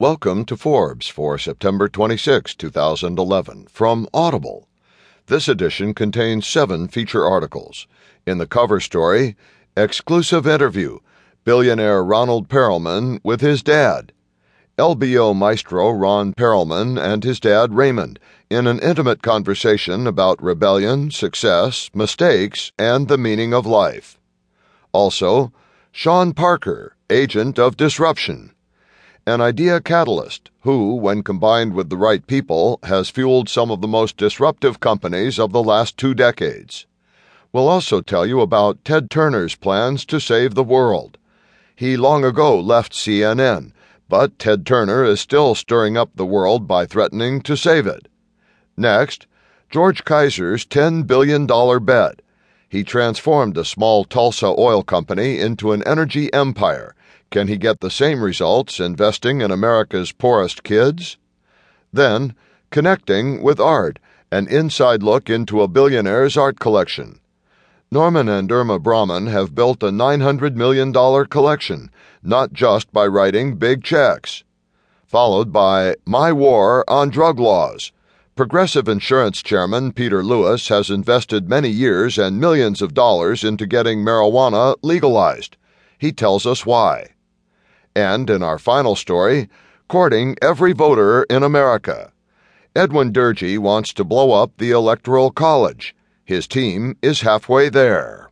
Welcome to Forbes for September 26, 2011, from Audible. This edition contains seven feature articles. In the cover story, exclusive interview billionaire Ronald Perelman with his dad. LBO maestro Ron Perelman and his dad Raymond in an intimate conversation about rebellion, success, mistakes, and the meaning of life. Also, Sean Parker, agent of disruption an idea catalyst who, when combined with the right people, has fueled some of the most disruptive companies of the last two decades. We'll also tell you about Ted Turner's plans to save the world. He long ago left CNN, but Ted Turner is still stirring up the world by threatening to save it. Next, George Kaiser's $10 billion bet. He transformed a small Tulsa oil company into an energy empire can he get the same results investing in America's poorest kids? Then, connecting with art, an inside look into a billionaire's art collection. Norman and Irma Braman have built a $900 million collection, not just by writing big checks. Followed by My War on Drug Laws. Progressive Insurance Chairman Peter Lewis has invested many years and millions of dollars into getting marijuana legalized. He tells us why. And in our final story, courting every voter in America. Edwin Durgee wants to blow up the Electoral College. His team is halfway there.